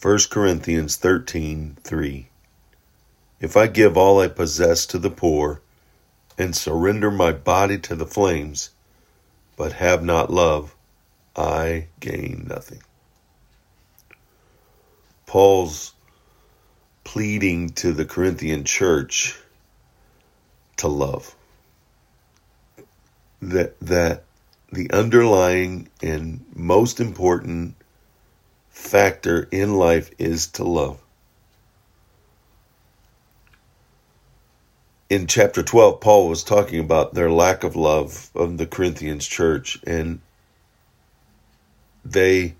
1 Corinthians 13:3 If I give all I possess to the poor and surrender my body to the flames but have not love I gain nothing. Paul's pleading to the Corinthian church to love. That that the underlying and most important factor in life is to love. In chapter 12, Paul was talking about their lack of love of the Corinthians church, and they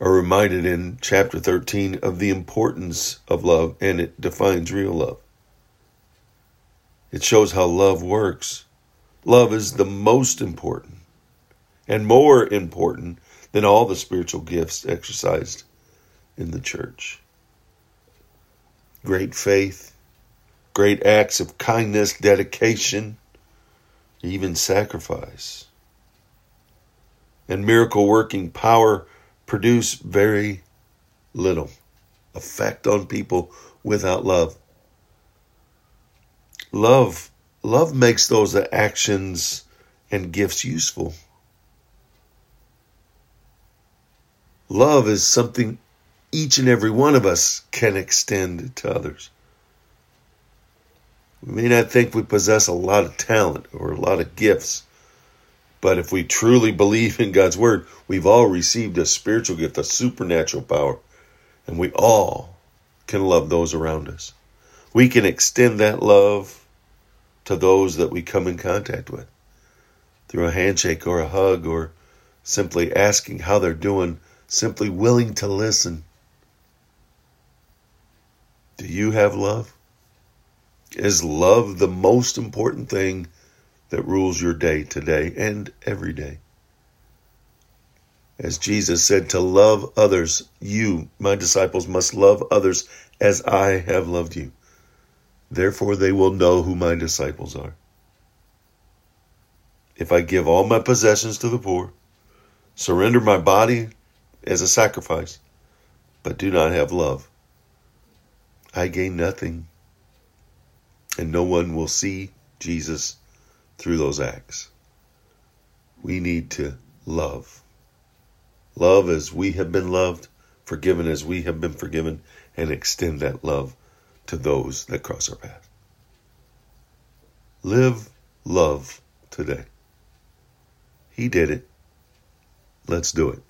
are reminded in chapter 13 of the importance of love, and it defines real love. It shows how love works. Love is the most important and more important than all the spiritual gifts exercised in the church. Great faith, great acts of kindness, dedication, even sacrifice, and miracle working power produce very little effect on people without love. Love love makes those actions and gifts useful. Love is something each and every one of us can extend to others. We may not think we possess a lot of talent or a lot of gifts, but if we truly believe in God's word, we've all received a spiritual gift, a supernatural power, and we all can love those around us. We can extend that love to those that we come in contact with through a handshake or a hug or simply asking how they're doing simply willing to listen. Do you have love? Is love the most important thing that rules your day today and every day? As Jesus said, to love others, you, my disciples, must love others as I have loved you. Therefore, they will know who my disciples are. If I give all my possessions to the poor, surrender my body as a sacrifice, but do not have love, I gain nothing. And no one will see Jesus through those acts. We need to love. Love as we have been loved, forgiven as we have been forgiven, and extend that love to those that cross our path. Live love today. He did it. Let's do it.